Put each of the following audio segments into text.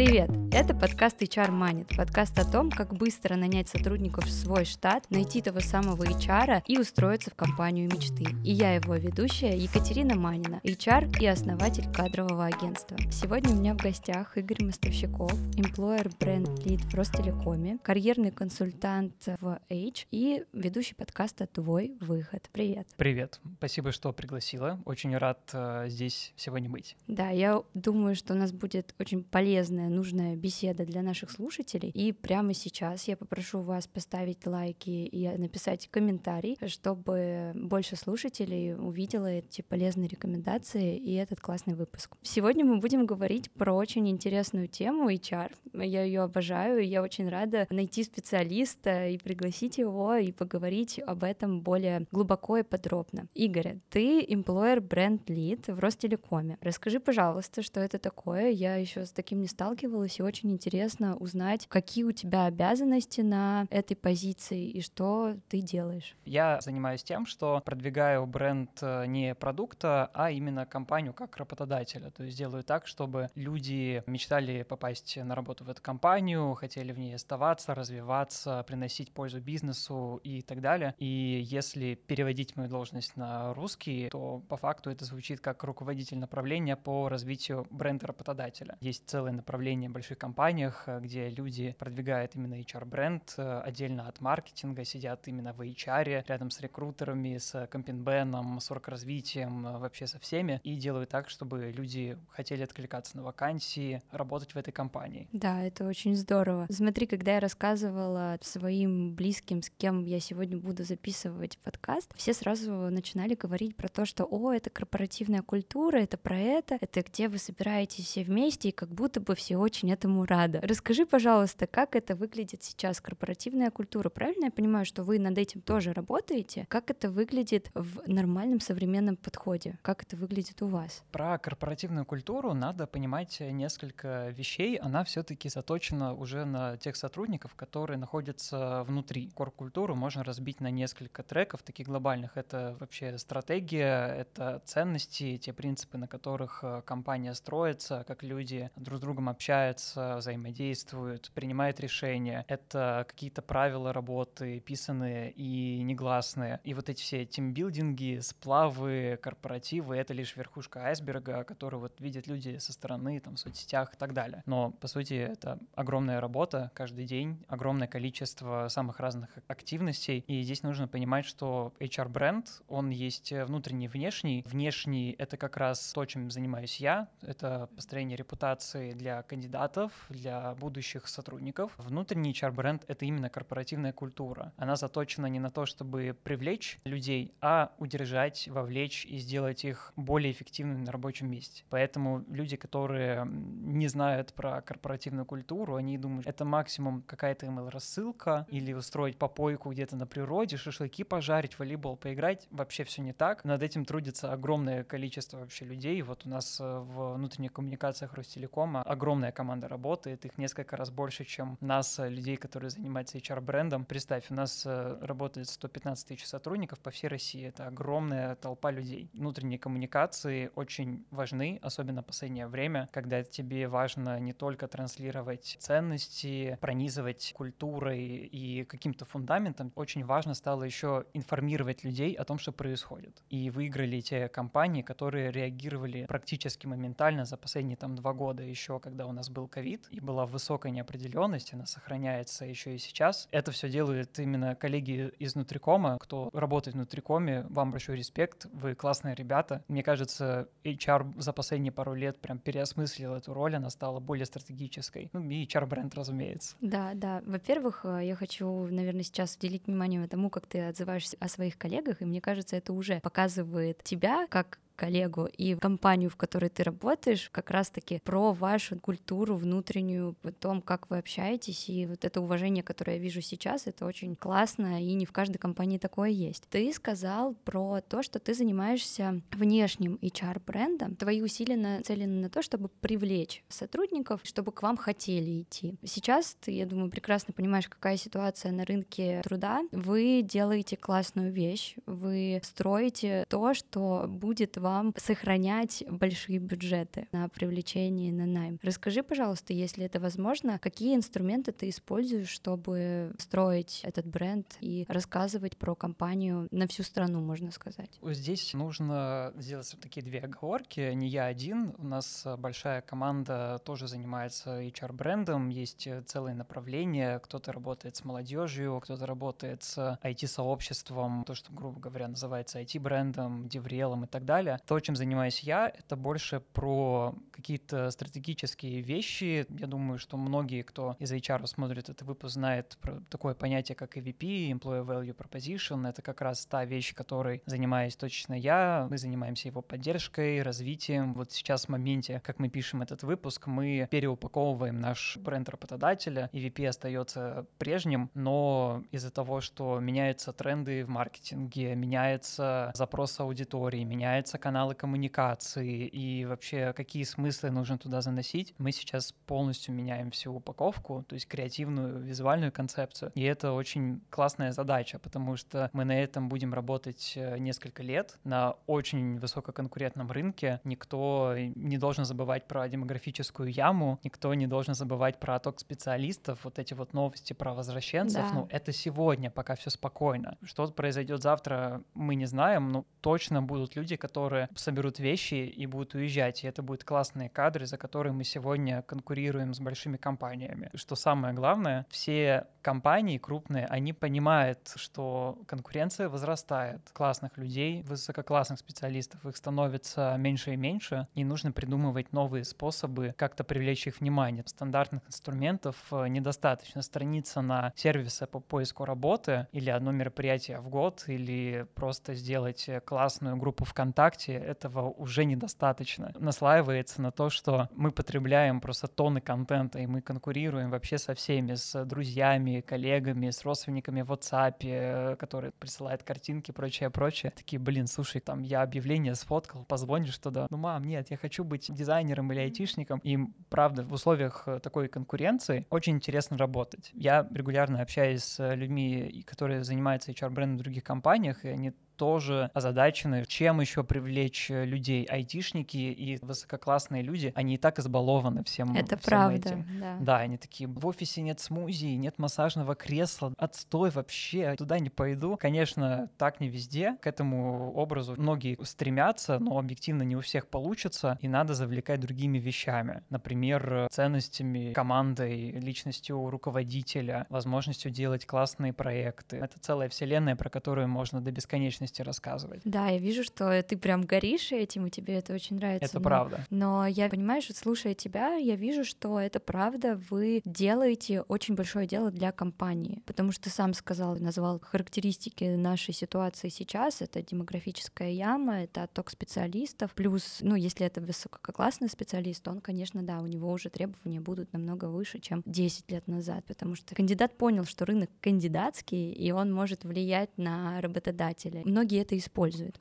Привет! Это подкаст HR Money, подкаст о том, как быстро нанять сотрудников в свой штат, найти того самого HR и устроиться в компанию мечты. И я его ведущая Екатерина Манина, HR и основатель кадрового агентства. Сегодня у меня в гостях Игорь Мостовщиков, employer brand lead в Ростелекоме, карьерный консультант в H и ведущий подкаста «Твой выход». Привет! Привет! Спасибо, что пригласила. Очень рад э, здесь сегодня быть. Да, я думаю, что у нас будет очень полезная, нужная беседа для наших слушателей. И прямо сейчас я попрошу вас поставить лайки и написать комментарий, чтобы больше слушателей увидело эти полезные рекомендации и этот классный выпуск. Сегодня мы будем говорить про очень интересную тему HR. Я ее обожаю, и я очень рада найти специалиста и пригласить его и поговорить об этом более глубоко и подробно. Игорь, ты employer brand lead в Ростелекоме. Расскажи, пожалуйста, что это такое. Я еще с таким не сталкивалась, и очень интересно узнать, какие у тебя обязанности на этой позиции и что ты делаешь. Я занимаюсь тем, что продвигаю бренд э, не продукта, а именно компанию как работодателя. То есть делаю так, чтобы люди мечтали попасть на работу в эту компанию, хотели в ней оставаться, развиваться, приносить пользу бизнесу и так далее. И если переводить мою должность на русский, то по факту это звучит как руководитель направления по развитию бренда работодателя. Есть целое направление больших компаниях, э, где люди продвигают именно HR-бренд э, отдельно от маркетинга, сидят именно в HR, рядом с рекрутерами, с компенбеном, с развитием, э, вообще со всеми, и делают так, чтобы люди хотели откликаться на вакансии, работать в этой компании. Да, это очень здорово. Смотри, когда я рассказывала своим близким, с кем я сегодня буду записывать подкаст, все сразу начинали говорить про то, что, о, это корпоративная культура, это про это, это где вы собираетесь все вместе, и как будто бы все очень этому рады. Расскажи, пожалуйста, как это выглядит сейчас, корпоративная культура? Правильно я понимаю, что вы над этим тоже работаете? Как это выглядит в нормальном современном подходе? Как это выглядит у вас? Про корпоративную культуру надо понимать несколько вещей. Она все-таки заточена уже на тех сотрудников, которые находятся внутри. Корп-культуру можно разбить на несколько треков, таких глобальных. Это вообще стратегия, это ценности, те принципы, на которых э, компания строится, как люди друг с другом общаются, взаимодействуют, принимают решения. Это какие-то правила работы, писанные и негласные. И вот эти все тимбилдинги, сплавы, корпоративы — это лишь верхушка айсберга, который вот видят люди со стороны, там, в соцсетях и так далее. Но, по сути, это огромная работа каждый день, огромное количество самых разных активностей. И здесь нужно понимать, что HR-бренд, он есть внутренний и внешний. Внешний — это как раз то, чем занимаюсь я. Это построение репутации для кандидатов, для будущих сотрудников. Внутренний HR-бренд — это именно корпоративная культура. Она заточена не на то, чтобы привлечь людей, а удержать, вовлечь и сделать их более эффективными на рабочем месте. Поэтому люди, которые не знают про корпоративную культуру, они думают, это максимум какая-то email-рассылка или устроить попойку где-то на природе, шашлыки пожарить, волейбол поиграть. Вообще все не так. Над этим трудится огромное количество вообще людей. Вот у нас э, в внутренних коммуникациях Ростелекома огромная команда работает, их несколько раз больше, чем нас, э, людей, которые занимаются HR-брендом. Представь, у нас э, работает 115 тысяч сотрудников по всей России. Это огромная толпа людей. Внутренние коммуникации очень важны, особенно в последнее время, когда тебе важно не только транслировать ценности, пронизывать культурой и каким-то фундаментом, очень важно стало еще информировать людей о том, что происходит. И выиграли те компании, которые реагировали практически моментально за последние там два года еще, когда у нас был ковид, и была высокая неопределенность, она сохраняется еще и сейчас. Это все делают именно коллеги из Нутрикома, кто работает в Нутрикоме, вам большой респект, вы классные ребята. Мне кажется, HR за последние пару лет прям переосмыслил эту роль, она стала более стратегической. Ну и HR-бренд, разумеется. Да, да. Во-первых, э, я хочу, наверное, сейчас уделить внимание тому, как ты отзываешься о своих коллегах, и мне кажется, это уже показывает тебя как коллегу и компанию, в которой ты работаешь, как раз-таки про вашу культуру внутреннюю, о том, как вы общаетесь, и вот это уважение, которое я вижу сейчас, это очень классно, и не в каждой компании такое есть. Ты сказал про то, что ты занимаешься внешним HR-брендом, твои усилия нацелены на то, чтобы привлечь сотрудников, чтобы к вам хотели идти. Сейчас ты, я думаю, прекрасно понимаешь, какая ситуация на рынке труда. Вы делаете классную вещь, вы строите то, что будет вам вам сохранять большие бюджеты на привлечение, на найм. Расскажи, пожалуйста, если это возможно, какие инструменты ты используешь, чтобы строить этот бренд и рассказывать про компанию на всю страну, можно сказать? Здесь нужно сделать такие две оговорки. Не я один, у нас большая команда тоже занимается HR-брендом, есть целые направления, кто-то работает с молодежью, кто-то работает с IT-сообществом, то, что, грубо говоря, называется IT-брендом, деврелом и так далее. То, чем занимаюсь я, это больше про какие-то стратегические вещи. Я думаю, что многие, кто из HR смотрит этот выпуск, знает про такое понятие, как EVP, Employee Value Proposition. Это как раз та вещь, которой занимаюсь точно я. Мы занимаемся его поддержкой, развитием. Вот сейчас в моменте, как мы пишем этот выпуск, мы переупаковываем наш бренд работодателя. EVP остается прежним, но из-за того, что меняются тренды в маркетинге, меняется запрос аудитории, меняются каналы коммуникации и вообще какие смыслы нужно туда заносить, мы сейчас полностью меняем всю упаковку, то есть креативную, визуальную концепцию. И это очень классная задача, потому что мы на этом будем работать э, несколько лет на очень высококонкурентном рынке. Никто не должен забывать про демографическую яму, никто не должен забывать про отток специалистов, вот эти вот новости про возвращенцев. Да. Ну, это сегодня, пока все спокойно. Что произойдет завтра, мы не знаем, но точно будут люди, которые соберут вещи и будут уезжать. И это будут классные кадры, за которые мы сегодня конкурируем с большими компаниями. Что самое главное, все компании крупные, они понимают, что конкуренция возрастает. Классных людей, высококлассных специалистов, их становится меньше и меньше, и нужно придумывать новые способы как-то привлечь их внимание. Стандартных инструментов э, недостаточно. Страница на сервисы по поиску работы или одно мероприятие в год, или просто сделать классную группу ВКонтакте, этого уже недостаточно. Наслаивается на то, что мы потребляем просто тонны контента, и мы конкурируем вообще со всеми, с друзьями, коллегами, с родственниками в WhatsApp, которые присылают картинки, прочее, прочее. Такие, блин, слушай, там я объявление сфоткал, позвонишь туда. Ну, мам, нет, я хочу быть дизайнером или айтишником. И, правда, в условиях такой конкуренции очень интересно работать. Я регулярно общаюсь с людьми, которые занимаются HR-брендом в других компаниях, и они тоже озадачены, чем еще привлечь э, людей. Айтишники и высококлассные люди, они и так избалованы всем Это всем правда, этим. да. Да, они такие, в офисе нет смузи, нет массажного кресла, отстой вообще, туда не пойду. Конечно, так не везде, к этому образу многие стремятся, но объективно не у всех получится, и надо завлекать другими вещами. Например, ценностями командой, личностью руководителя, возможностью делать классные проекты. Это целая вселенная, про которую можно до бесконечности бесконечности рассказывать. Да, я вижу, что ты прям горишь этим, и тебе это очень нравится. Это но, правда. Но я, понимаешь, вот слушая тебя, я вижу, что это правда, вы делаете очень большое дело для компании, потому что ты сам сказал, назвал характеристики нашей ситуации сейчас, это демографическая яма, это отток специалистов, плюс, ну, если это высококлассный специалист, он, конечно, да, у него уже требования будут намного выше, чем 10 лет назад, потому что кандидат понял, что рынок кандидатский, и он может влиять на работодателя многие это используют.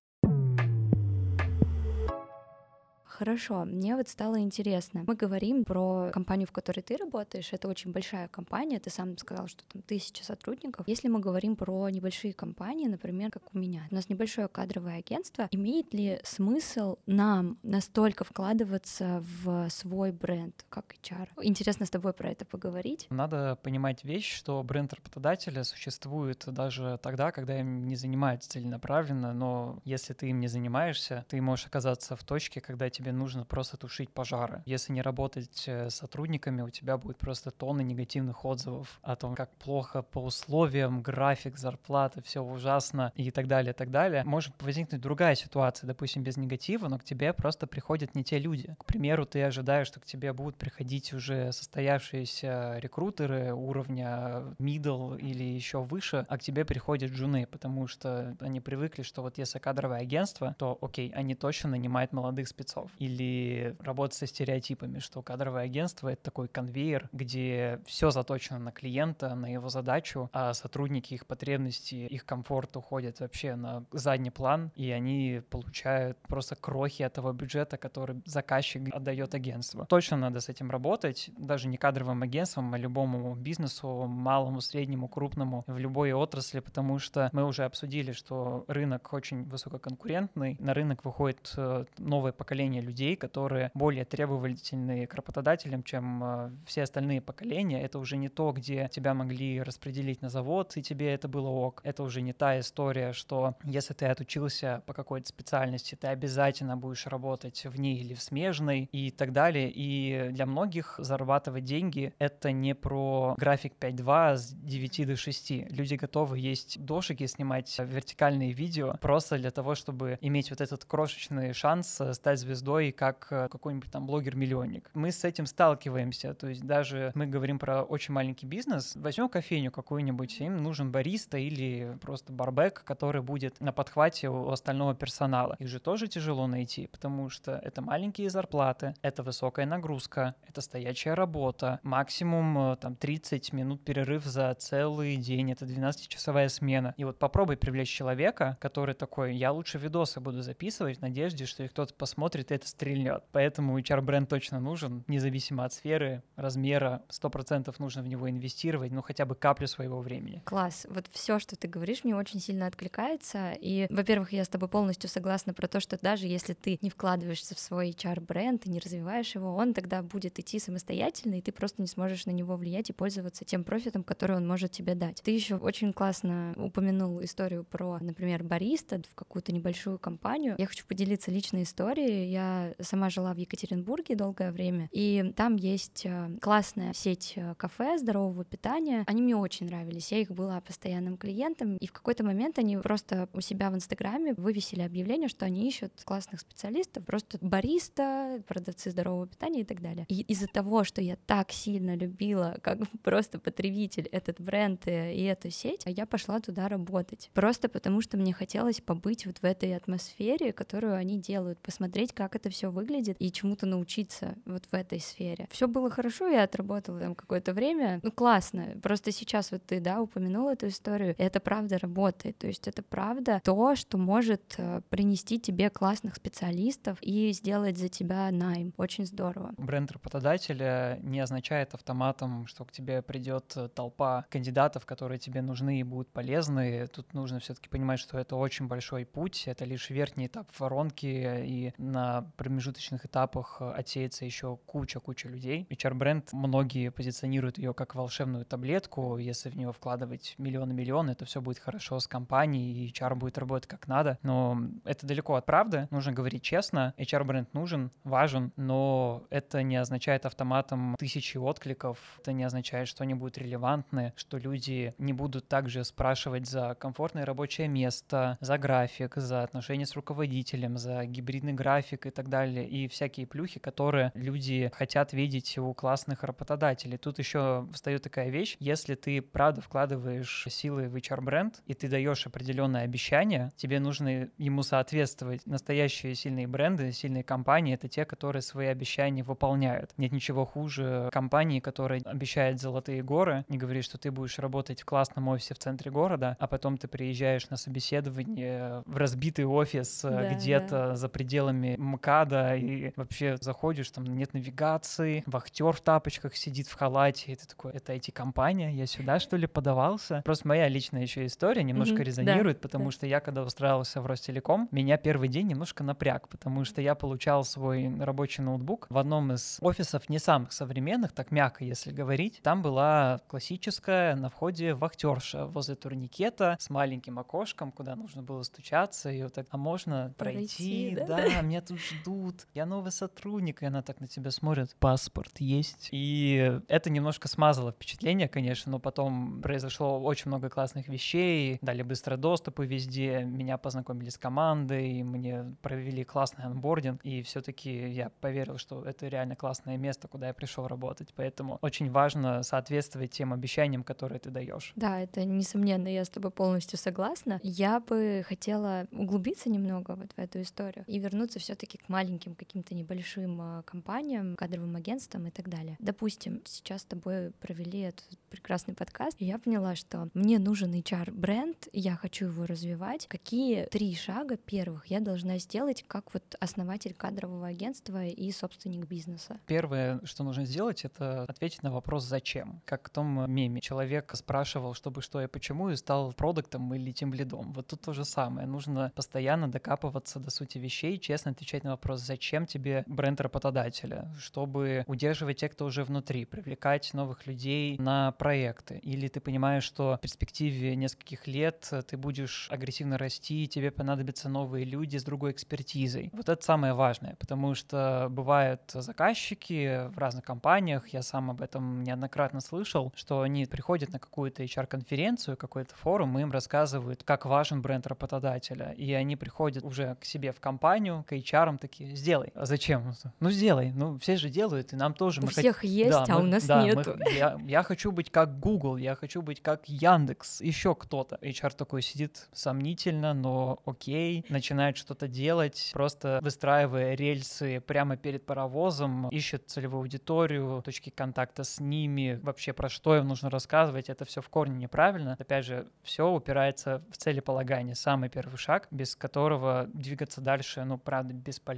Хорошо, мне вот стало интересно. Мы говорим про компанию, в которой ты работаешь. Это очень большая компания. Ты сам сказал, что там тысяча сотрудников. Если мы говорим про небольшие компании, например, как у меня, у нас небольшое кадровое агентство, имеет ли смысл нам настолько вкладываться в свой бренд, как HR? Интересно с тобой про это поговорить. Надо понимать вещь, что бренд работодателя существует даже тогда, когда им не занимаются целенаправленно, но если ты им не занимаешься, ты можешь оказаться в точке, когда тебе тебе нужно просто тушить пожары. Если не работать э, с сотрудниками, у тебя будет просто тонны негативных отзывов о том, как плохо по условиям, график, зарплата, все ужасно и так далее, так далее. Может возникнуть другая ситуация, допустим, без негатива, но к тебе просто приходят не те люди. К примеру, ты ожидаешь, что к тебе будут приходить уже состоявшиеся рекрутеры уровня middle или еще выше, а к тебе приходят джуны, потому что они привыкли, что вот если кадровое агентство, то окей, они точно нанимают молодых спецов. Или работать со стереотипами, что кадровое агентство — это такой конвейер, где все заточено на клиента, на его задачу, а сотрудники, их потребности, их комфорт уходят вообще на задний план, и они получают просто крохи этого бюджета, который заказчик отдает агентству. Точно надо с этим работать, даже не кадровым агентством, а любому бизнесу, малому, среднему, крупному, в любой отрасли, потому что мы уже обсудили, что рынок очень высококонкурентный, на рынок выходит э, новое поколение людей, которые более требовательные к работодателям, чем э, все остальные поколения. Это уже не то, где тебя могли распределить на завод, и тебе это было ок. Это уже не та история, что если ты отучился по какой-то специальности, ты обязательно будешь работать в ней или в смежной и так далее. И для многих зарабатывать деньги — это не про график 5.2 с 9 до 6. Люди готовы есть дошики, снимать вертикальные видео просто для того, чтобы иметь вот этот крошечный шанс стать звездой, как какой-нибудь там блогер-миллионник. Мы с этим сталкиваемся, то есть даже мы говорим про очень маленький бизнес, возьмем кофейню какую-нибудь, им нужен бариста или просто барбек, который будет на подхвате у остального персонала. Их же тоже тяжело найти, потому что это маленькие зарплаты, это высокая нагрузка, это стоячая работа, максимум э, там 30 минут перерыв за целый день, это 12-часовая смена. И вот попробуй привлечь человека, который такой, я лучше видосы буду записывать в надежде, что их кто-то посмотрит и это стрельнет. Поэтому HR-бренд точно нужен, независимо от сферы, размера, 100% нужно в него инвестировать, ну хотя бы каплю своего времени. Класс. Вот все, что ты говоришь, мне очень сильно откликается. И, во-первых, я с тобой полностью согласна про то, что даже если ты не вкладываешься в свой HR-бренд и не развиваешь его, он тогда будет идти самостоятельно, и ты просто не сможешь на него влиять и пользоваться тем профитом, который он может тебе дать. Ты еще очень классно упомянул историю про, например, бариста в какую-то небольшую компанию. Я хочу поделиться личной историей. Я сама жила в Екатеринбурге долгое время, и там есть э, классная сеть э, кафе здорового питания. Они мне очень нравились. Я их была постоянным клиентом, и в какой-то момент они просто у себя в Инстаграме вывесили объявление, что они ищут классных специалистов, просто бариста, продавцы здорового питания и так далее. И из-за того, что я так сильно любила, как просто потребитель, этот бренд и эту сеть, я пошла туда работать. Просто потому, что мне хотелось побыть вот в этой атмосфере, которую они делают, посмотреть, как это все выглядит и чему-то научиться вот в этой сфере. Все было хорошо, я отработала там какое-то время. Ну, классно. Просто сейчас вот ты, да, упомянула эту историю. Это правда работает. То есть это правда то, что может э, принести тебе классных специалистов и сделать за тебя найм. Очень здорово. Бренд работодателя не означает автоматом, что к тебе придет э, толпа кандидатов, которые тебе нужны и будут полезны. Тут нужно все-таки понимать, что это очень большой путь, это лишь верхний этап воронки, и на промежуточных этапах э, отсеется еще куча-куча людей. HR-бренд, многие позиционируют ее как волшебную таблетку, если в нее вкладывать миллионы-миллионы, то все будет хорошо с компанией, и HR будет работать как надо, но это далеко от правды, нужно говорить честно, HR-бренд нужен, важен, но это не означает автоматом тысячи откликов, это не означает, что они будут релевантны, что люди не будут также спрашивать за комфортное рабочее место, за график, за отношения с руководителем, за гибридный график и так далее, и всякие плюхи, которые люди хотят видеть у классных работодателей. Тут еще встает такая вещь, если ты правда вкладываешь силы в HR-бренд, и ты даешь определенное обещание, тебе нужно ему соответствовать. Настоящие сильные бренды, сильные компании — это те, которые свои обещания выполняют. Нет ничего хуже компании, которая обещает золотые горы, не говорит, что ты будешь работать в классном офисе в центре города, а потом ты приезжаешь на собеседование в разбитый офис э, да, где-то да. за пределами МКАДа и вообще заходишь, там нет навигации, вахтер в тапочках сидит в халате, и ты такой, это IT-компания, я сюда что ли подавался? Просто моя личная еще история немножко mm-hmm, резонирует, да, потому да. что я когда устраивался в Ростелеком, меня первый день немножко напряг, потому что я получал свой рабочий ноутбук в одном из офисов не самых современных, так мягко, если говорить. Там была классическая на входе вахтерша возле турникета с маленьким окошком, куда нужно было стучаться, и вот так, а можно пройти? пройти да, да, меня тут ждут, я новый сотрудник, и она так на тебя смотрит, паспорт есть. И это немножко смазало впечатление, конечно, но потом произошло очень много классных вещей, дали быстро доступы везде, меня познакомили с командой, мне провели классный анбординг, и все-таки я поверил, что это реально классное место, куда я пришел работать. Поэтому очень важно соответствовать тем обещаниям, которые ты даешь. Да, это несомненно, я с тобой полностью согласна. Я бы хотела углубиться немного вот в эту историю и вернуться все-таки к маленьким каким-то небольшим а, компаниям, кадровым агентствам и так далее. Допустим, сейчас с тобой провели этот прекрасный подкаст, и я поняла, что мне нужен HR-бренд, я хочу его развивать. Какие три шага первых я должна сделать как вот основатель кадрового агентства и собственник бизнеса? Первое, что нужно сделать, это ответить на вопрос «зачем?». Как в том меме. Человек спрашивал, чтобы что и почему, и стал продуктом или тем лидом. Вот тут то же самое. Нужно постоянно докапываться до сути вещей, честно отвечать на вопрос «зачем тебе бренд работодателя?», чтобы удерживать тех, кто уже внутри, привлекать новых людей на проекты. Или ты понимаешь, что в перспективе нескольких лет ты будешь агрессивно расти, тебе понадобятся новые люди с другой экспертизой. Вот это самое важное, потому что бывают заказчики в разных компаниях, я сам об этом неоднократно слышал, что они приходят на какую-то HR-конференцию, какой-то форум, и им рассказывают, как важен бренд работодателя, и они приходят уже к себе в компанию, к HR такие, сделай. А зачем? Ну, сделай. Ну, все же делают, и нам тоже. У мы всех хот... есть, да, а мы, у нас да, нет. Я, я хочу быть как Google, я хочу быть как Яндекс, еще кто-то. HR такой сидит сомнительно, но окей, начинает что-то делать, просто выстраивая рельсы прямо перед паровозом, ищет целевую аудиторию, точки контакта с ними, вообще про что им нужно рассказывать, это все в корне неправильно. Опять же, все упирается в целеполагание, самый первый шаг, без которого двигаться дальше, ну, правда, бесполезно.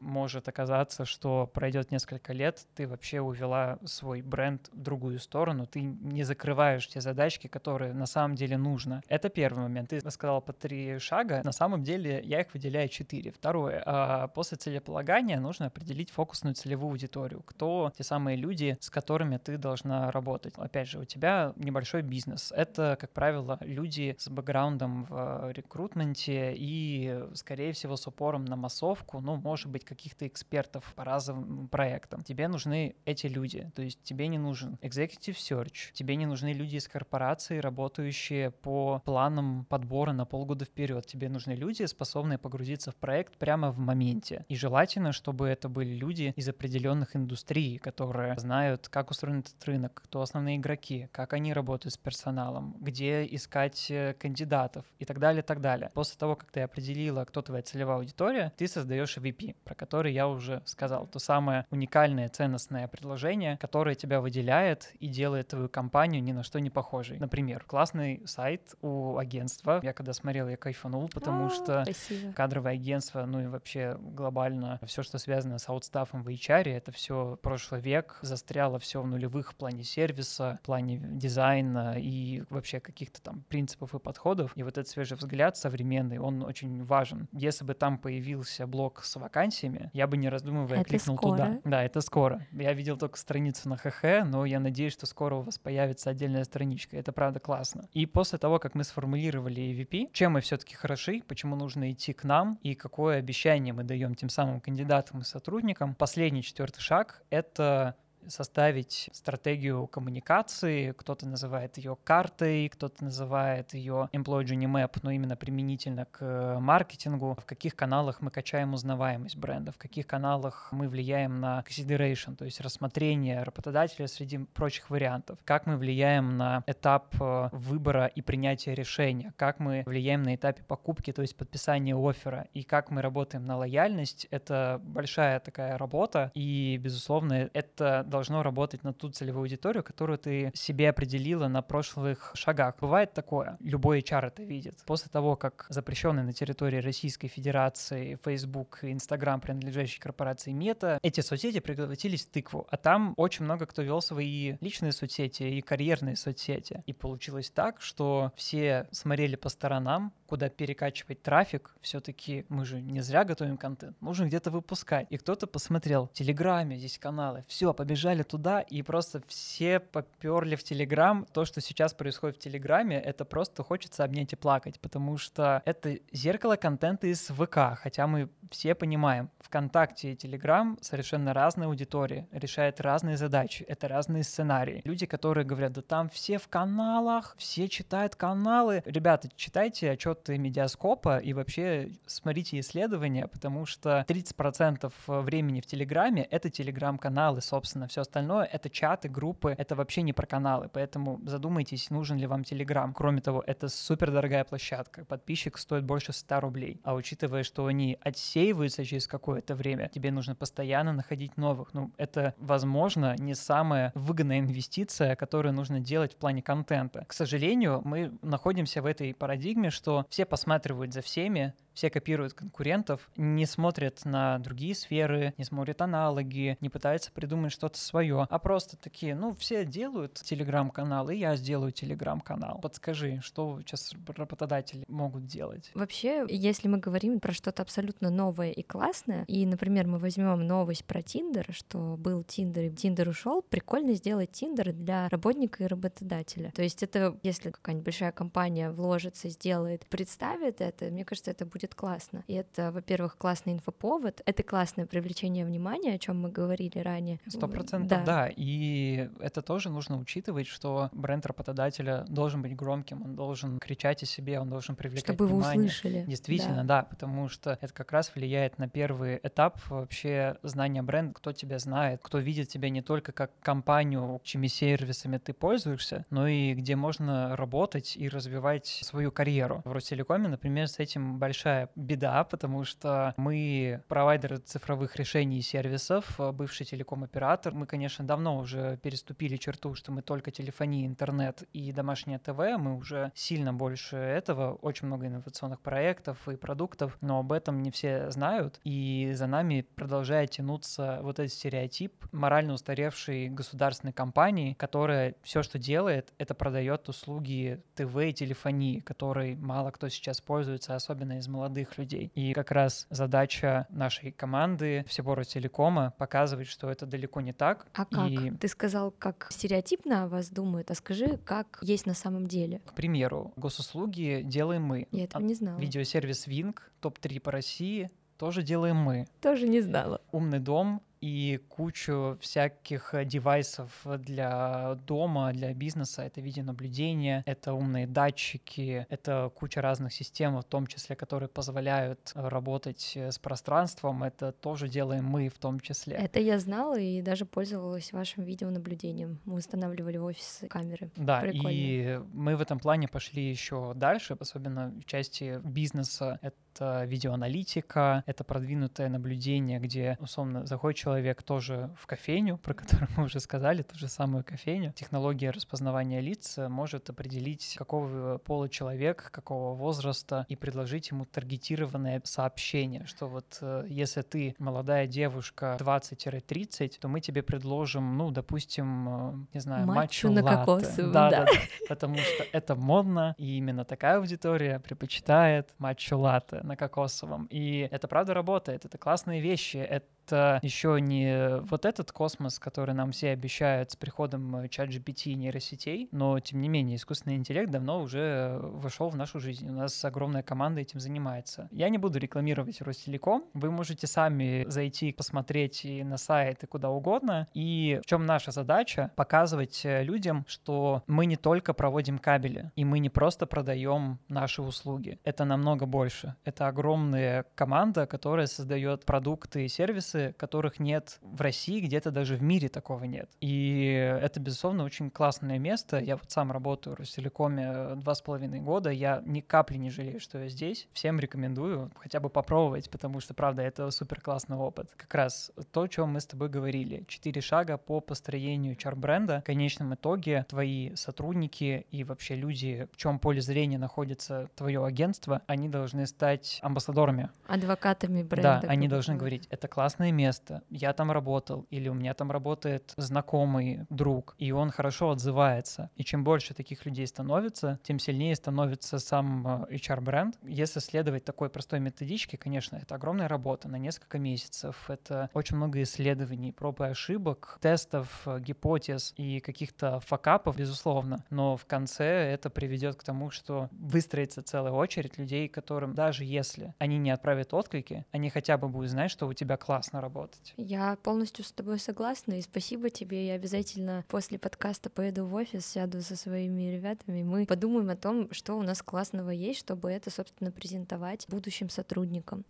Может оказаться, что пройдет несколько лет, ты вообще увела свой бренд в другую сторону, ты не закрываешь те задачки, которые на самом деле нужно. Это первый момент. Ты сказал по три шага, на самом деле я их выделяю четыре. Второе, а после целеполагания нужно определить фокусную целевую аудиторию. Кто те самые люди, с которыми ты должна работать. Опять же, у тебя небольшой бизнес. Это, как правило, люди с бэкграундом в рекрутменте и, скорее всего, с упором на массовку, ну, может быть, каких-то экспертов по разным проектам. Тебе нужны эти люди, то есть тебе не нужен executive search, тебе не нужны люди из корпорации, работающие по планам подбора на полгода вперед. Тебе нужны люди, способные погрузиться в проект прямо в моменте. И желательно, чтобы это были люди из определенных индустрий, которые знают, как устроен этот рынок, кто основные игроки, как они работают с персоналом, где искать э, кандидатов и так далее, так далее. После того, как ты определила, кто твоя целевая аудитория, ты создаешь VP, про который я уже сказал. То самое уникальное, ценностное предложение, которое тебя выделяет и делает твою компанию ни на что не похожей. Например, классный сайт у агентства. Я когда смотрел, я кайфанул, потому а, что спасибо. кадровое агентство, ну и вообще глобально все, что связано с аутстафом в HR, это все прошлый век, застряло все в нулевых в плане сервиса, в плане дизайна и вообще каких-то там принципов и подходов. И вот этот свежий взгляд современный, он очень важен. Если бы там появился блок с вакансиями, я бы не раздумывая это кликнул скоро. туда. Да, это скоро. Я видел только страницу на ХХ, но я надеюсь, что скоро у вас появится отдельная страничка. Это правда классно. И после того, как мы сформулировали EVP, чем мы все-таки хороши, почему нужно идти к нам и какое обещание мы даем тем самым кандидатам и сотрудникам, последний четвертый шаг — это составить стратегию коммуникации. Кто-то называет ее картой, кто-то называет ее Employee Journey Map, но именно применительно к маркетингу. В каких каналах мы качаем узнаваемость бренда, в каких каналах мы влияем на consideration, то есть рассмотрение работодателя среди прочих вариантов. Как мы влияем на этап э, выбора и принятия решения, как мы влияем на этапе покупки, то есть подписания оффера, и как мы работаем на лояльность. Это большая такая работа, и, безусловно, это должно работать на ту целевую аудиторию, которую ты себе определила на прошлых шагах. Бывает такое, любой HR это видит. После того, как запрещенный на территории Российской Федерации Facebook и Instagram, принадлежащие корпорации Мета, эти соцсети превратились в тыкву. А там очень много кто вел свои личные соцсети и карьерные соцсети. И получилось так, что все смотрели по сторонам, куда перекачивать трафик. Все-таки мы же не зря готовим контент, нужно где-то выпускать. И кто-то посмотрел в Телеграме, здесь каналы, все, побежали туда, и просто все поперли в Телеграм. То, что сейчас происходит в Телеграме, это просто хочется обнять и плакать, потому что это зеркало контента из ВК, хотя мы все понимаем, ВКонтакте и Телеграм совершенно разные аудитории, решают разные задачи, это разные сценарии. Люди, которые говорят, да там все в каналах, все читают каналы. Ребята, читайте отчеты медиаскопа и вообще смотрите исследования, потому что 30% времени в Телеграме — это Телеграм-каналы, собственно. Все остальное — это чаты, группы, это вообще не про каналы, поэтому задумайтесь, нужен ли вам Telegram. Кроме того, это супер дорогая площадка. Подписчик стоит больше 100 рублей. А учитывая, что они отсеиваются через какое-то время, тебе нужно постоянно находить новых. Ну, это, возможно, не самая выгодная инвестиция, которую нужно делать в плане контента. К сожалению, мы находимся в этой парадигме, что все посматривают за всеми, все копируют конкурентов, не смотрят на другие сферы, не смотрят аналоги, не пытаются придумать что-то свое, а просто такие, ну, все делают телеграм-канал, и я сделаю телеграм-канал. Подскажи, что сейчас работодатели могут делать? Вообще, если мы говорим про что-то абсолютно новое и классное, и, например, мы возьмем новость про Тиндер, что был Тиндер, и Тиндер ушел, прикольно сделать Тиндер для работника и работодателя. То есть это, если какая-нибудь большая компания вложится, сделает, представит это, мне кажется, это будет будет классно. И это, во-первых, классный инфоповод, это классное привлечение внимания, о чем мы говорили ранее. Сто процентов, да. да. И это тоже нужно учитывать, что бренд работодателя должен быть громким, он должен кричать о себе, он должен привлекать Чтобы внимание. Чтобы вы услышали. Действительно, да. да, потому что это как раз влияет на первый этап вообще знания бренда, кто тебя знает, кто видит тебя не только как компанию, чьими сервисами ты пользуешься, но и где можно работать и развивать свою карьеру. В Ростелекоме, например, с этим большая большая беда, потому что мы провайдер цифровых решений и сервисов, э, бывший телеком-оператор. Мы, конечно, давно уже переступили черту, что мы только телефония, интернет и домашнее ТВ. Мы уже сильно больше этого, очень много инновационных проектов и продуктов, но об этом не все знают. И за нами продолжает тянуться вот этот стереотип морально устаревшей государственной компании, которая все, что делает, это продает услуги ТВ и телефонии, которой мало кто сейчас пользуется, особенно из молодых людей. И как раз задача нашей команды всего Ростелекома показывать, что это далеко не так. А как? И... Ты сказал, как стереотипно о вас думают, а скажи, как есть на самом деле. К примеру, госуслуги делаем мы. Я этого не знала. Видеосервис Винк, топ-3 по России, тоже делаем мы. Тоже не знала. Умный дом и кучу всяких э, девайсов для дома, для бизнеса. Это видеонаблюдение, это умные датчики, это куча разных систем, в том числе, которые позволяют э, работать э, с пространством. Это тоже делаем мы в том числе. Это я знала и даже пользовалась вашим видеонаблюдением. Мы устанавливали в офисы камеры. Да, Прикольно. и мы в этом плане пошли еще дальше, особенно в части бизнеса. Это это видеоаналитика, это продвинутое наблюдение, где, условно, заходит человек тоже в кофейню, про которую мы уже сказали, ту же самую кофейню. Технология распознавания лиц может определить, какого пола человек, какого возраста, и предложить ему таргетированное сообщение, что вот э, если ты молодая девушка 20-30, то мы тебе предложим, ну, допустим, э, не знаю, матчу, матчу на кокосовую, да, да. да, потому что это модно, и именно такая аудитория предпочитает матчу латте на кокосовом. И это правда работает, это классные вещи, это это еще не вот этот космос, который нам все обещают с приходом э, чат GPT и нейросетей, но тем не менее искусственный интеллект давно уже вошел в нашу жизнь. У нас огромная команда этим занимается. Я не буду рекламировать Ростелеком. Вы можете сами зайти, посмотреть и на сайт, и куда угодно. И в чем наша задача? Показывать э, людям, что мы не только проводим кабели, и мы не просто продаем наши услуги. Это намного больше. Это огромная команда, которая создает продукты и сервисы, сервисы, которых нет в России, где-то даже в мире такого нет. И это, безусловно, очень классное место. Я вот сам работаю в Ростелекоме два с половиной года, я ни капли не жалею, что я здесь. Всем рекомендую хотя бы попробовать, потому что, правда, это супер классный опыт. Как раз то, о чем мы с тобой говорили. Четыре шага по построению чар-бренда. В конечном итоге твои сотрудники и вообще люди, в чем поле зрения находится твое агентство, они должны стать амбассадорами. Адвокатами бренда. Да, они должны говорить, это классно классное место, я там работал, или у меня там работает знакомый друг, и он хорошо отзывается. И чем больше таких людей становится, тем сильнее становится сам HR-бренд. Если следовать такой простой методичке, конечно, это огромная работа на несколько месяцев, это очень много исследований, проб и ошибок, тестов, э, гипотез и каких-то факапов, безусловно. Но в конце это приведет к тому, что выстроится целая очередь людей, которым даже если они не отправят отклики, они хотя бы будут знать, что у тебя классно классно работать. Я полностью с тобой согласна, и спасибо тебе. Я обязательно после подкаста поеду в офис, сяду со своими ребятами, мы подумаем о том, что у нас классного есть, чтобы это, собственно, презентовать будущим сотрудникам.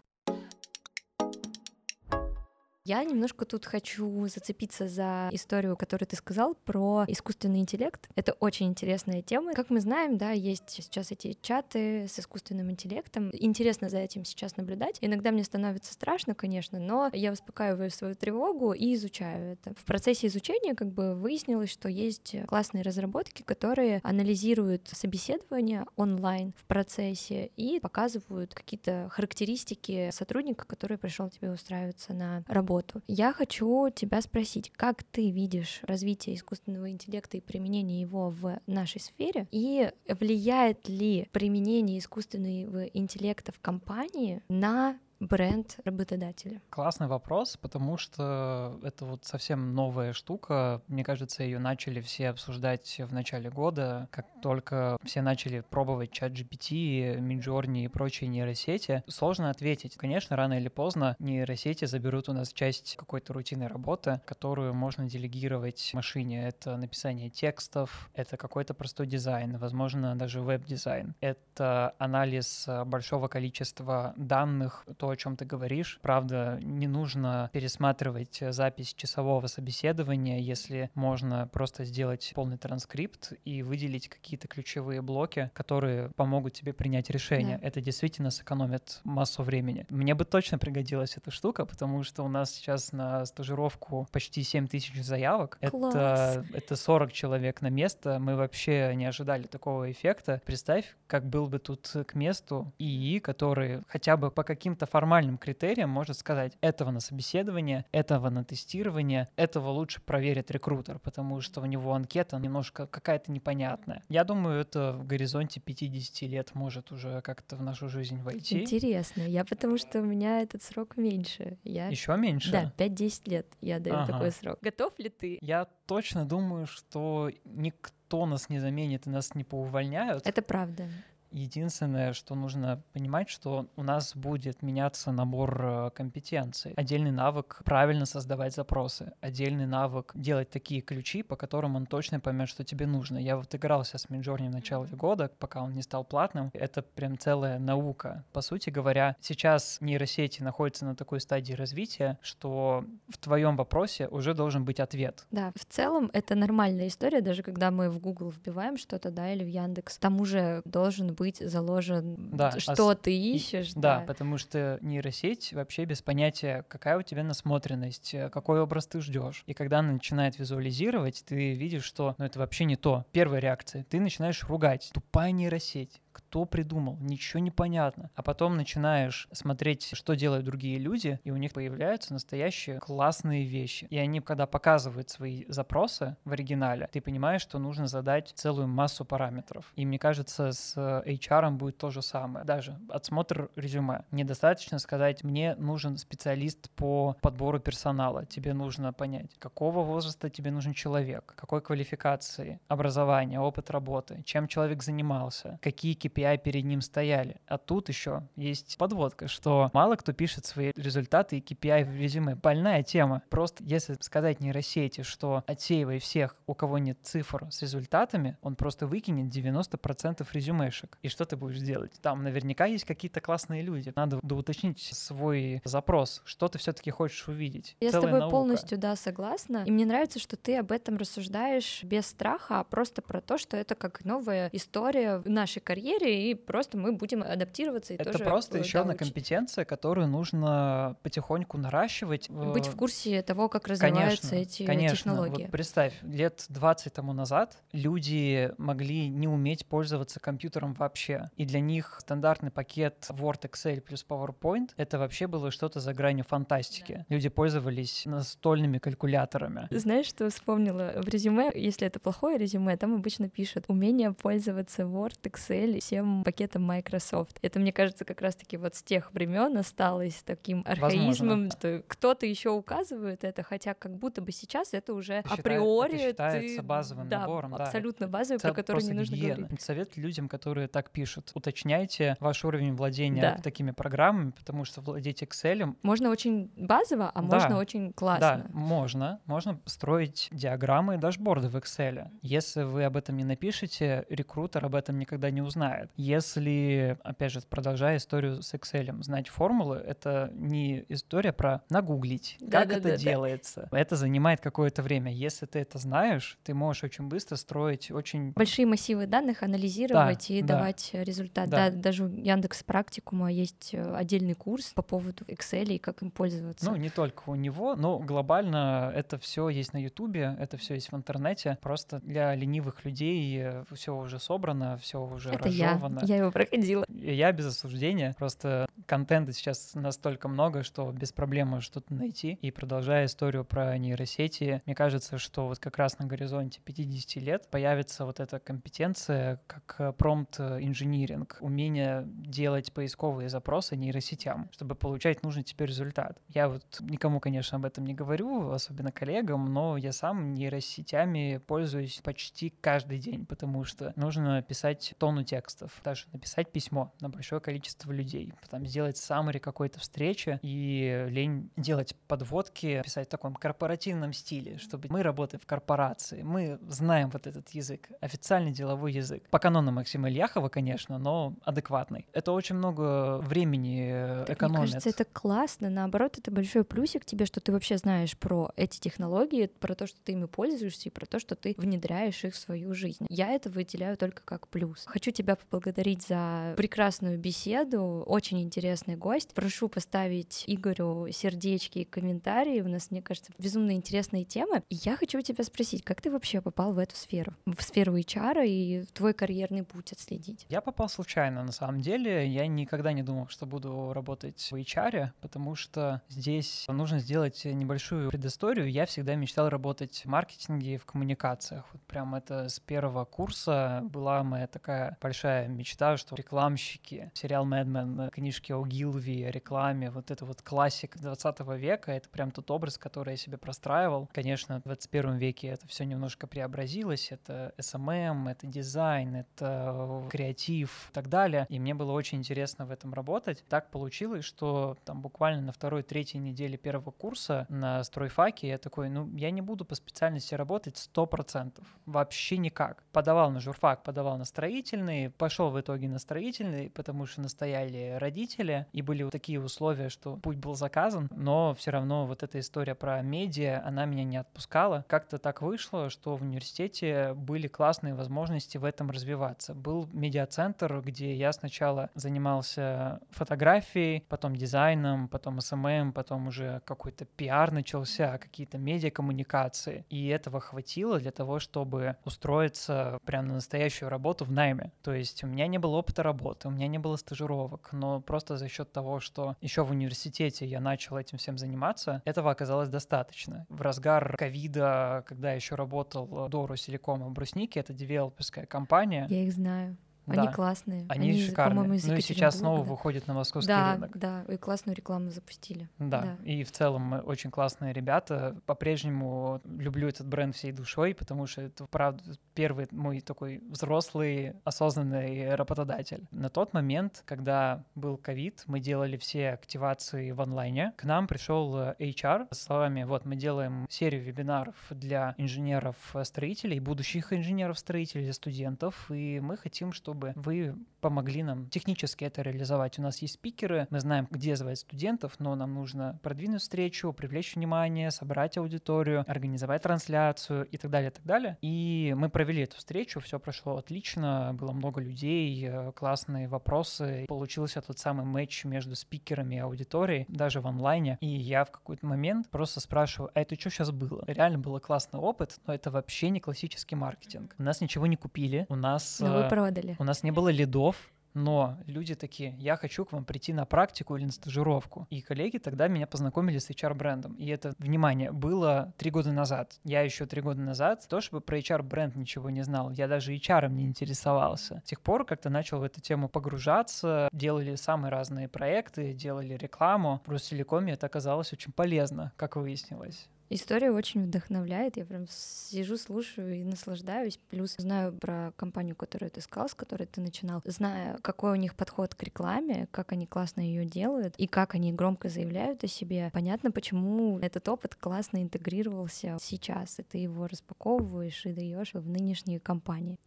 Я немножко тут хочу зацепиться за историю, которую ты сказал про искусственный интеллект. Это очень интересная тема. Как мы знаем, да, есть сейчас эти чаты с искусственным интеллектом. Интересно за этим сейчас наблюдать. Иногда мне становится страшно, конечно, но я успокаиваю свою тревогу и изучаю это. В процессе изучения как бы выяснилось, что есть классные разработки, которые анализируют собеседование онлайн в процессе и показывают какие-то характеристики сотрудника, который пришел тебе устраиваться на работу. Я хочу тебя спросить, как ты видишь развитие искусственного интеллекта и применение его в нашей сфере, и влияет ли применение искусственного интеллекта в компании на бренд работодателя? Классный вопрос, потому что это вот совсем новая штука. Мне кажется, ее начали все обсуждать в начале года, как только все начали пробовать чат GPT, Midjourney и прочие нейросети. Сложно ответить. Конечно, рано или поздно нейросети заберут у нас часть какой-то рутинной работы, которую можно делегировать машине. Это написание текстов, это какой-то простой дизайн, возможно, даже веб-дизайн. Это анализ большого количества данных, то, о чем ты говоришь. Правда, не нужно пересматривать запись часового собеседования, если можно просто сделать полный транскрипт и выделить какие-то ключевые блоки, которые помогут тебе принять решение. Да. Это действительно сэкономит массу времени. Мне бы точно пригодилась эта штука, потому что у нас сейчас на стажировку почти 7 тысяч заявок. Это, это 40 человек на место. Мы вообще не ожидали такого эффекта. Представь, как был бы тут к месту ИИ, который хотя бы по каким-то формальным критериям может сказать, этого на собеседование, этого на тестирование, этого лучше проверит рекрутер, потому что у него анкета немножко какая-то непонятная. Я думаю, это в горизонте 50 лет может уже как-то в нашу жизнь войти. Интересно. Я потому что у меня этот срок меньше. Я... Еще меньше? Да, 5-10 лет я даю ага. такой срок. Готов ли ты? Я точно думаю, что никто нас не заменит и нас не поувольняют. Это правда. Единственное, что нужно понимать, что у нас будет меняться набор э, компетенций. Отдельный навык правильно создавать запросы, отдельный навык делать такие ключи, по которым он точно поймет, что тебе нужно. Я вот игрался с Midjourney в начале года, пока он не стал платным. Это прям целая наука. По сути говоря, сейчас нейросети находятся на такой стадии развития, что в твоем вопросе уже должен быть ответ. Да, в целом это нормальная история, даже когда мы в Google вбиваем что-то, да, или в Яндекс, там уже должен быть заложен, да, что а ты ищешь. Да, да, потому что нейросеть вообще без понятия, какая у тебя насмотренность, э, какой образ ты ждешь. И когда она начинает визуализировать, ты видишь, что ну, это вообще не то. Первая реакция, ты начинаешь ругать. Тупая нейросеть кто придумал, ничего не понятно. А потом начинаешь смотреть, что делают другие люди, и у них появляются настоящие классные вещи. И они, когда показывают свои запросы в оригинале, ты понимаешь, что нужно задать целую массу параметров. И мне кажется, с HR будет то же самое. Даже отсмотр резюме. Недостаточно сказать, мне нужен специалист по подбору персонала. Тебе нужно понять, какого возраста тебе нужен человек, какой квалификации, образования, опыт работы, чем человек занимался, какие KPI перед ним стояли. А тут еще есть подводка, что мало кто пишет свои результаты и KPI в резюме. Больная тема. Просто если сказать нейросети, что отсеивай всех, у кого нет цифр с результатами, он просто выкинет 90% резюмешек. И что ты будешь делать? Там наверняка есть какие-то классные люди. Надо доуточнить свой запрос, что ты все-таки хочешь увидеть. Я Целая с тобой наука. полностью, да, согласна. И мне нравится, что ты об этом рассуждаешь без страха, а просто про то, что это как новая история в нашей карьере, карьере, и просто мы будем адаптироваться. И Это тоже просто еще одна компетенция, которую нужно потихоньку наращивать. Быть в курсе того, как развиваются конечно, эти конечно. технологии. Вот представь, лет 20 тому назад люди могли не уметь пользоваться компьютером вообще. И для них стандартный пакет Word, Excel плюс PowerPoint — это вообще было что-то за гранью фантастики. Да. Люди пользовались настольными калькуляторами. Знаешь, что вспомнила в резюме? Если это плохое резюме, там обычно пишут умение пользоваться Word, Excel всем пакетом Microsoft. Это, мне кажется, как раз-таки вот с тех времен осталось таким архаизмом, Возможно. что кто-то еще указывает это, хотя как будто бы сейчас это уже это априори это считается ты... базовым да, набором. Да, абсолютно базовый, про который не нужно гигиена. говорить. Совет людям, которые так пишут. Уточняйте ваш уровень владения да. такими программами, потому что владеть Excel... Можно очень базово, а да. можно очень классно. Да, можно. Можно строить диаграммы и дашборды в Excel. Если вы об этом не напишете, рекрутер об этом никогда не узнает знает. Если, опять же, продолжая историю с Excel, знать формулы — это не история про нагуглить, да, как да, это да, делается. Да. Это занимает какое-то время. Если ты это знаешь, ты можешь очень быстро строить очень... Большие массивы данных анализировать да, и да. давать результат. Да. да, даже у Яндекс Практикума есть э, отдельный курс по поводу Excel и как им пользоваться. Ну, не только у него, но глобально это все есть на Ютубе, это все есть в интернете. Просто для ленивых людей э, все уже собрано, все уже это разжевано. Я. я его проходила. Я без осуждения. Просто контента сейчас настолько много, что без проблем что-то найти. И продолжая историю про нейросети, мне кажется, что вот как раз на горизонте 50 лет появится вот эта компетенция как промпт-инжиниринг, умение делать поисковые запросы нейросетям, чтобы получать нужный тебе результат. Я вот никому, конечно, об этом не говорю, особенно коллегам, но я сам нейросетями пользуюсь почти каждый день, потому что нужно писать тонну текстов, даже написать письмо на большое количество людей, потом сделать summary какой-то встречи и лень делать подводки, писать в таком корпоративном стиле, чтобы мы работаем в корпорации, мы знаем вот этот язык, официальный деловой язык. По канону Максима Ильяхова, конечно, но адекватный. Это очень много времени так, экономит. Мне кажется, это классно. Наоборот, это большой плюсик тебе, что ты вообще знаешь про эти технологии, про то, что ты ими пользуешься, и про то, что ты внедряешь их в свою жизнь. Я это выделяю только как плюс. Хочу тебя поблагодарить за прекрасную беседу. Очень интересный гость. Прошу поставить Игорю сердечки и комментарии. У нас, мне кажется, безумно интересные темы. И я хочу у тебя спросить, как ты вообще попал в эту сферу? В сферу HR и твой карьерный путь отследить? Я попал случайно, на самом деле. Я никогда не думал, что буду работать в HR, потому что здесь нужно сделать небольшую предысторию. Я всегда мечтал работать в маркетинге в коммуникациях. Вот прям это с первого курса была моя такая большая мечта, что рекламщики, сериал Mad Men, книжки о Гилви, о рекламе, вот это вот классик 20 века, это прям тот образ, который я себе простраивал. Конечно, в 21 веке это все немножко преобразилось, это SMM, это дизайн, это креатив и так далее, и мне было очень интересно в этом работать. Так получилось, что там буквально на второй-третьей неделе первого курса на стройфаке я такой, ну, я не буду по специальности работать 100%, вообще никак. Подавал на журфак, подавал на строительный, пошел в итоге на строительный, потому что настояли родители, и были вот такие условия, что путь был заказан, но все равно вот эта история про медиа, она меня не отпускала. Как-то так вышло, что в университете были классные возможности в этом развиваться. Был медиацентр, где я сначала занимался фотографией, потом дизайном, потом SMM, потом уже какой-то пиар начался, какие-то медиакоммуникации. И этого хватило для того, чтобы устроиться прямо на настоящую работу в найме. То есть у меня не было опыта работы, у меня не было стажировок, но просто за счет того, что еще в университете я начал этим всем заниматься, этого оказалось достаточно. В разгар ковида, когда я еще работал до Роселекома Брусники, это девелоперская компания. Я их знаю. Они да. классные. Они, Они шикарные. Ну и сейчас снова да. выходят на московский да, рынок. Да, и классную рекламу запустили. Да. да, и в целом мы очень классные ребята. По-прежнему люблю этот бренд всей душой, потому что это, правда, первый мой такой взрослый, осознанный работодатель. На тот момент, когда был ковид, мы делали все активации в онлайне. К нам пришел HR с словами, вот мы делаем серию вебинаров для инженеров-строителей, будущих инженеров-строителей, студентов, и мы хотим, чтобы чтобы вы помогли нам технически это реализовать. У нас есть спикеры, мы знаем, где звать студентов, но нам нужно продвинуть встречу, привлечь внимание, собрать аудиторию, организовать трансляцию и так далее, и так далее. И мы провели эту встречу, все прошло отлично, было много людей, э, классные вопросы. Получился тот самый матч между спикерами и аудиторией, даже в онлайне. И я в какой-то момент просто спрашиваю, а это что сейчас было? Реально был классный опыт, но это вообще не классический маркетинг. У нас ничего не купили, у нас... Но вы э, продали. У нас не было лидов, но люди такие, я хочу к вам прийти на практику или на стажировку. И коллеги тогда меня познакомили с HR-брендом. И это, внимание, было три года назад. Я еще три года назад, то, чтобы про HR-бренд ничего не знал, я даже HR не интересовался. С тех пор как-то начал в эту тему погружаться, делали самые разные проекты, делали рекламу. В Ростелекоме это оказалось очень полезно, как выяснилось. История очень вдохновляет. Я прям сижу, слушаю и наслаждаюсь. Плюс знаю про компанию, которую ты сказал, с которой ты начинал. Зная, какой у них подход к рекламе, как они классно ее делают и как они громко заявляют о себе, понятно, почему этот опыт классно интегрировался сейчас, и ты его распаковываешь и даешь в нынешние компании.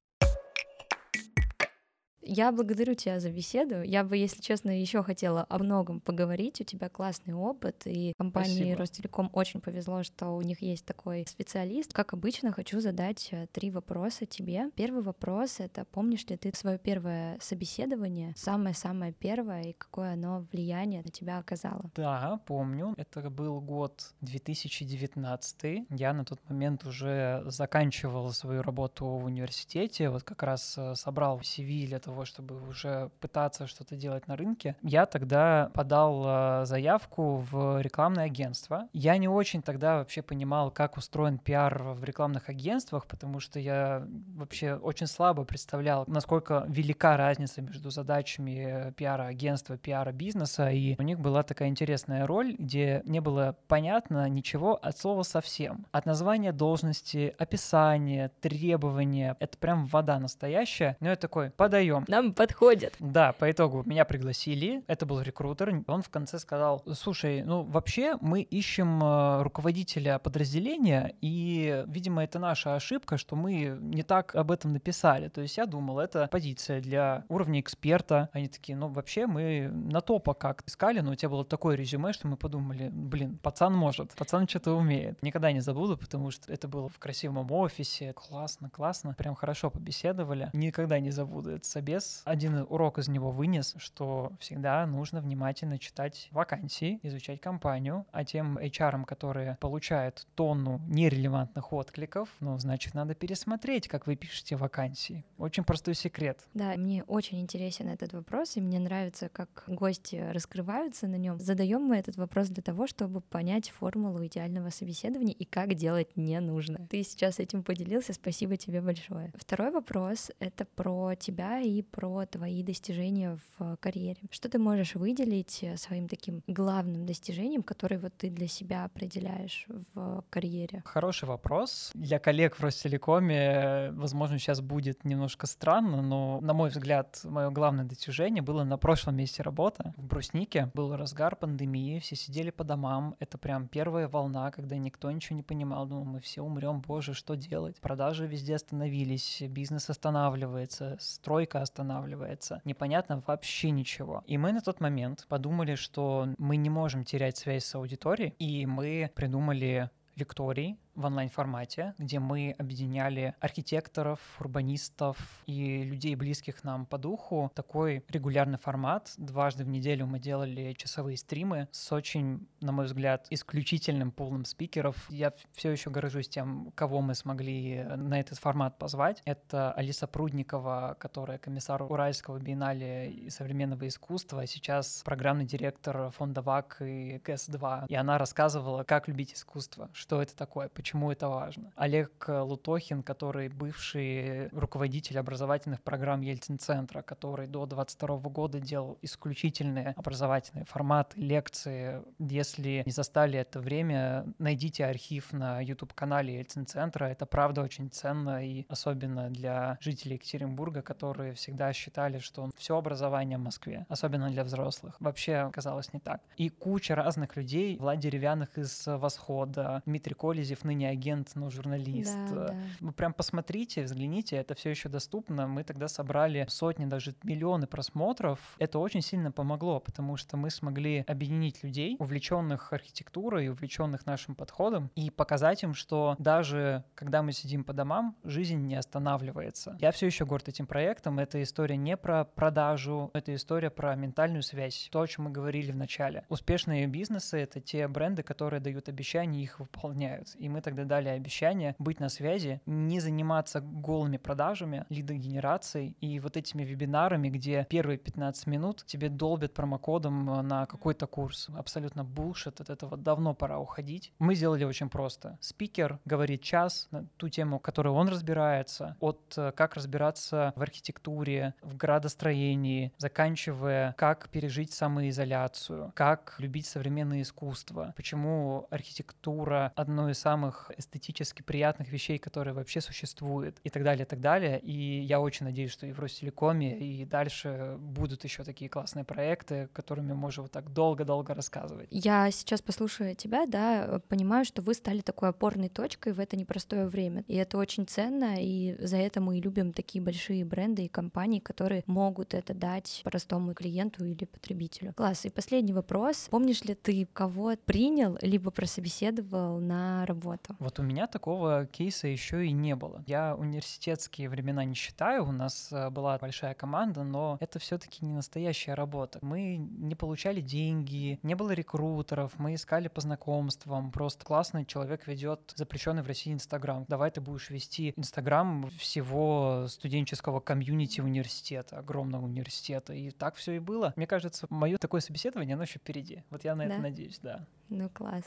Я благодарю тебя за беседу. Я бы, если честно, еще хотела о многом поговорить. У тебя классный опыт, и компании Спасибо. Ростелеком очень повезло, что у них есть такой специалист. Как обычно, хочу задать э, три вопроса тебе. Первый вопрос — это помнишь ли ты свое первое собеседование, самое-самое первое, и какое оно влияние на тебя оказало? Да, помню. Это был год 2019. Я на тот момент уже заканчивал свою работу в университете, вот как раз э, собрал CV для того, чтобы уже пытаться что-то делать на рынке. Я тогда подал э, заявку в рекламное агентство. Я не очень тогда вообще понимал, как устроен пиар в рекламных агентствах, потому что я вообще очень слабо представлял, насколько велика разница между задачами пиара агентства, пиара бизнеса, и у них была такая интересная роль, где не было понятно ничего от слова совсем. От названия должности, описания, требования, это прям вода настоящая. Но я такой, подаем. Нам подходит. Да, по итогу меня пригласили, это был рекрутер, он в конце сказал, слушай, ну вообще мы ищем э, руководителя подразделения, и, видимо, это наша ошибка, что мы не так об этом написали. То есть я думал, это позиция для уровня эксперта. Они такие, ну вообще мы на топа как искали, но у тебя было такое резюме, что мы подумали, блин, пацан может, пацан что-то умеет. Никогда не забуду, потому что это было в красивом офисе, классно, классно, прям хорошо побеседовали. Никогда не забуду этот собес. Один урок из него вынес, что всегда нужно внимательно читать вакансии, изучать компанию, а тем HR, которые получают тонну нерелевантных откликов, ну, значит, надо пересмотреть, как вы пишете вакансии. Очень простой секрет. Да, мне очень интересен этот вопрос, и мне нравится, как гости раскрываются на нем. Задаем мы этот вопрос для того, чтобы понять формулу идеального собеседования и как делать не нужно. Ты сейчас этим поделился, спасибо тебе большое. Второй вопрос — это про тебя и про твои достижения в карьере. Что ты можешь выделить своим таким главным достижением, которое вот ты для себя определяешь в карьере? Хороший вопрос. Для коллег в Ростелекоме, возможно, сейчас будет немножко странно, но, на мой взгляд, мое главное достижение было на прошлом месте работы. В Бруснике был разгар пандемии, все сидели по домам. Это прям первая волна, когда никто ничего не понимал. Думал, мы все умрем, боже, что делать? Продажи везде остановились, бизнес останавливается, стройка останавливается. Непонятно вообще ничего. И мы на тот момент подумали, что мы не можем терять связь с аудиторией, и мы придумали лекторий, в онлайн-формате, где мы объединяли архитекторов, урбанистов и людей, близких нам по духу. Такой регулярный формат. Дважды в неделю мы делали часовые стримы с очень, на мой взгляд, исключительным полным спикеров. Я все еще горжусь тем, кого мы смогли на этот формат позвать. Это Алиса Прудникова, которая комиссар Уральского биеннале современного искусства, сейчас программный директор фонда ВАК и КС-2. И она рассказывала, как любить искусство, что это такое, почему это важно. Олег Лутохин, который бывший руководитель образовательных программ Ельцин-центра, который до 22 года делал исключительные образовательные форматы, лекции. Если не застали это время, найдите архив на YouTube-канале Ельцин-центра. Это правда очень ценно, и особенно для жителей Екатеринбурга, которые всегда считали, что все образование в Москве, особенно для взрослых, вообще оказалось не так. И куча разных людей, Влад Деревянных из «Восхода», Дмитрий Колезев, ныне не агент, но журналист. Да, да. Вы прям посмотрите, взгляните, это все еще доступно. Мы тогда собрали сотни, даже миллионы просмотров. Это очень сильно помогло, потому что мы смогли объединить людей, увлеченных архитектурой, увлеченных нашим подходом, и показать им, что даже когда мы сидим по домам, жизнь не останавливается. Я все еще горд этим проектом. Это история не про продажу, это история про ментальную связь. То, о чем мы говорили в начале. Успешные бизнесы — это те бренды, которые дают обещания и их выполняют. И мы тогда дали обещание быть на связи, не заниматься голыми продажами, лидогенерацией и вот этими вебинарами, где первые 15 минут тебе долбят промокодом э, на какой-то курс. Абсолютно булшит, от этого давно пора уходить. Мы сделали очень просто. Спикер говорит час на ту тему, которой он разбирается, от э, как разбираться в архитектуре, в градостроении, заканчивая, как пережить самоизоляцию, как любить современное искусство, почему архитектура одно из самых самых эстетически приятных вещей, которые вообще существуют, и так далее, и так далее. И я очень надеюсь, что и в Ростелекоме, и дальше будут еще такие классные проекты, которыми можно вот так долго-долго рассказывать. Я сейчас, послушая тебя, да, понимаю, что вы стали такой опорной точкой в это непростое время. И это очень ценно, и за это мы и любим такие большие бренды и компании, которые могут это дать простому клиенту или потребителю. Класс. И последний вопрос. Помнишь ли ты, кого принял, либо прособеседовал на работу? Вот у меня такого кейса еще и не было. Я университетские времена не считаю, у нас э, была большая команда, но это все-таки не настоящая работа. Мы не получали деньги, не было рекрутеров, мы искали по знакомствам, просто классный человек ведет запрещенный в России Инстаграм. Давай ты будешь вести Инстаграм всего студенческого комьюнити университета, огромного университета. И так все и было. Мне кажется, мое такое собеседование, оно еще впереди. Вот я на да? это надеюсь, да. Ну класс.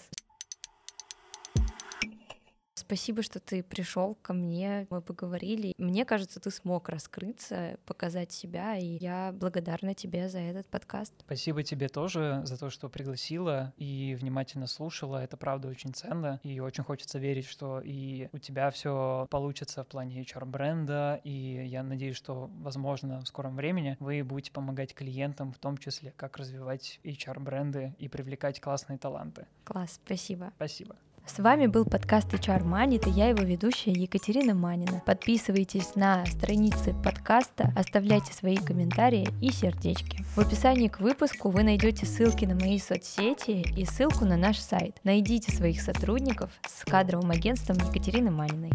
Спасибо, что ты пришел ко мне, мы поговорили. Мне кажется, ты смог раскрыться, показать себя, и я благодарна тебе за этот подкаст. Спасибо тебе тоже за то, что пригласила и внимательно слушала. Это правда очень ценно, и очень хочется верить, что и у тебя все получится в плане HR-бренда, и я надеюсь, что, возможно, в скором времени вы будете помогать клиентам, в том числе, как развивать HR-бренды и привлекать классные таланты. Класс, спасибо. Спасибо. С вами был подкаст HR Money, и я его ведущая Екатерина Манина. Подписывайтесь на страницы подкаста, оставляйте свои комментарии и сердечки. В описании к выпуску вы найдете ссылки на мои соцсети и ссылку на наш сайт. Найдите своих сотрудников с кадровым агентством Екатерины Маниной.